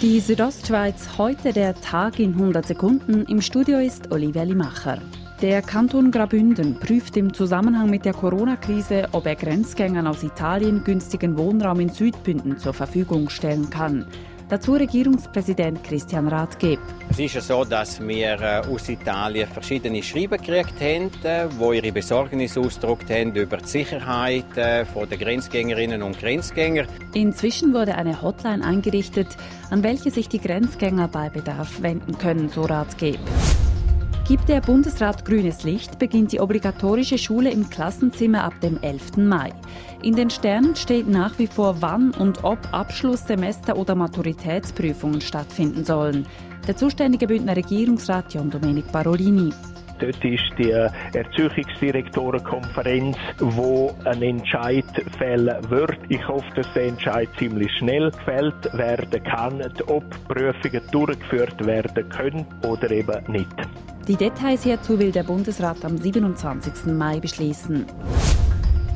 Die Südostschweiz, heute der Tag in 100 Sekunden. Im Studio ist Olivia Limacher. Der Kanton Grabünden prüft im Zusammenhang mit der Corona-Krise, ob er Grenzgängern aus Italien günstigen Wohnraum in Südbünden zur Verfügung stellen kann. Dazu Regierungspräsident Christian Rathgeb. Es ist ja so, dass wir äh, aus Italien verschiedene Schreiben gekriegt haben, die ihre Besorgnis ausgedrückt haben über die Sicherheit der Grenzgängerinnen und Grenzgänger. Inzwischen wurde eine Hotline eingerichtet, an welche sich die Grenzgänger bei Bedarf wenden können, so Rathgeb. Gibt der Bundesrat grünes Licht, beginnt die obligatorische Schule im Klassenzimmer ab dem 11. Mai. In den Sternen steht nach wie vor, wann und ob Abschlusssemester oder Maturitätsprüfungen stattfinden sollen. Der zuständige Bündner Regierungsrat John Domenic Barolini. Dort ist die Erziehungsdirektorenkonferenz, wo ein Entscheid fällen wird. Ich hoffe, dass der Entscheid ziemlich schnell gefällt werden kann, ob Prüfungen durchgeführt werden können oder eben nicht. Die Details hierzu will der Bundesrat am 27. Mai beschließen.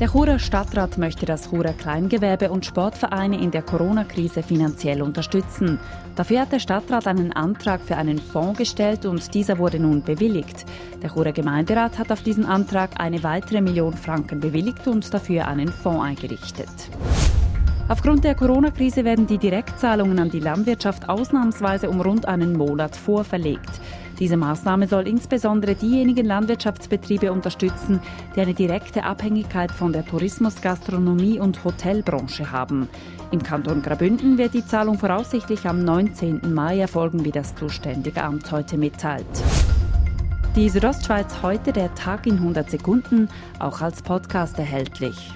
Der Churer Stadtrat möchte das Churer Kleingewerbe und Sportvereine in der Corona-Krise finanziell unterstützen. Dafür hat der Stadtrat einen Antrag für einen Fonds gestellt und dieser wurde nun bewilligt. Der Churer Gemeinderat hat auf diesen Antrag eine weitere Million Franken bewilligt und dafür einen Fonds eingerichtet. Aufgrund der Corona-Krise werden die Direktzahlungen an die Landwirtschaft ausnahmsweise um rund einen Monat vorverlegt. Diese Maßnahme soll insbesondere diejenigen Landwirtschaftsbetriebe unterstützen, die eine direkte Abhängigkeit von der Tourismus-, Gastronomie- und Hotelbranche haben. Im Kanton Grabünden wird die Zahlung voraussichtlich am 19. Mai erfolgen, wie das zuständige Amt heute mitteilt. Die Südostschweiz heute der Tag in 100 Sekunden, auch als Podcast erhältlich.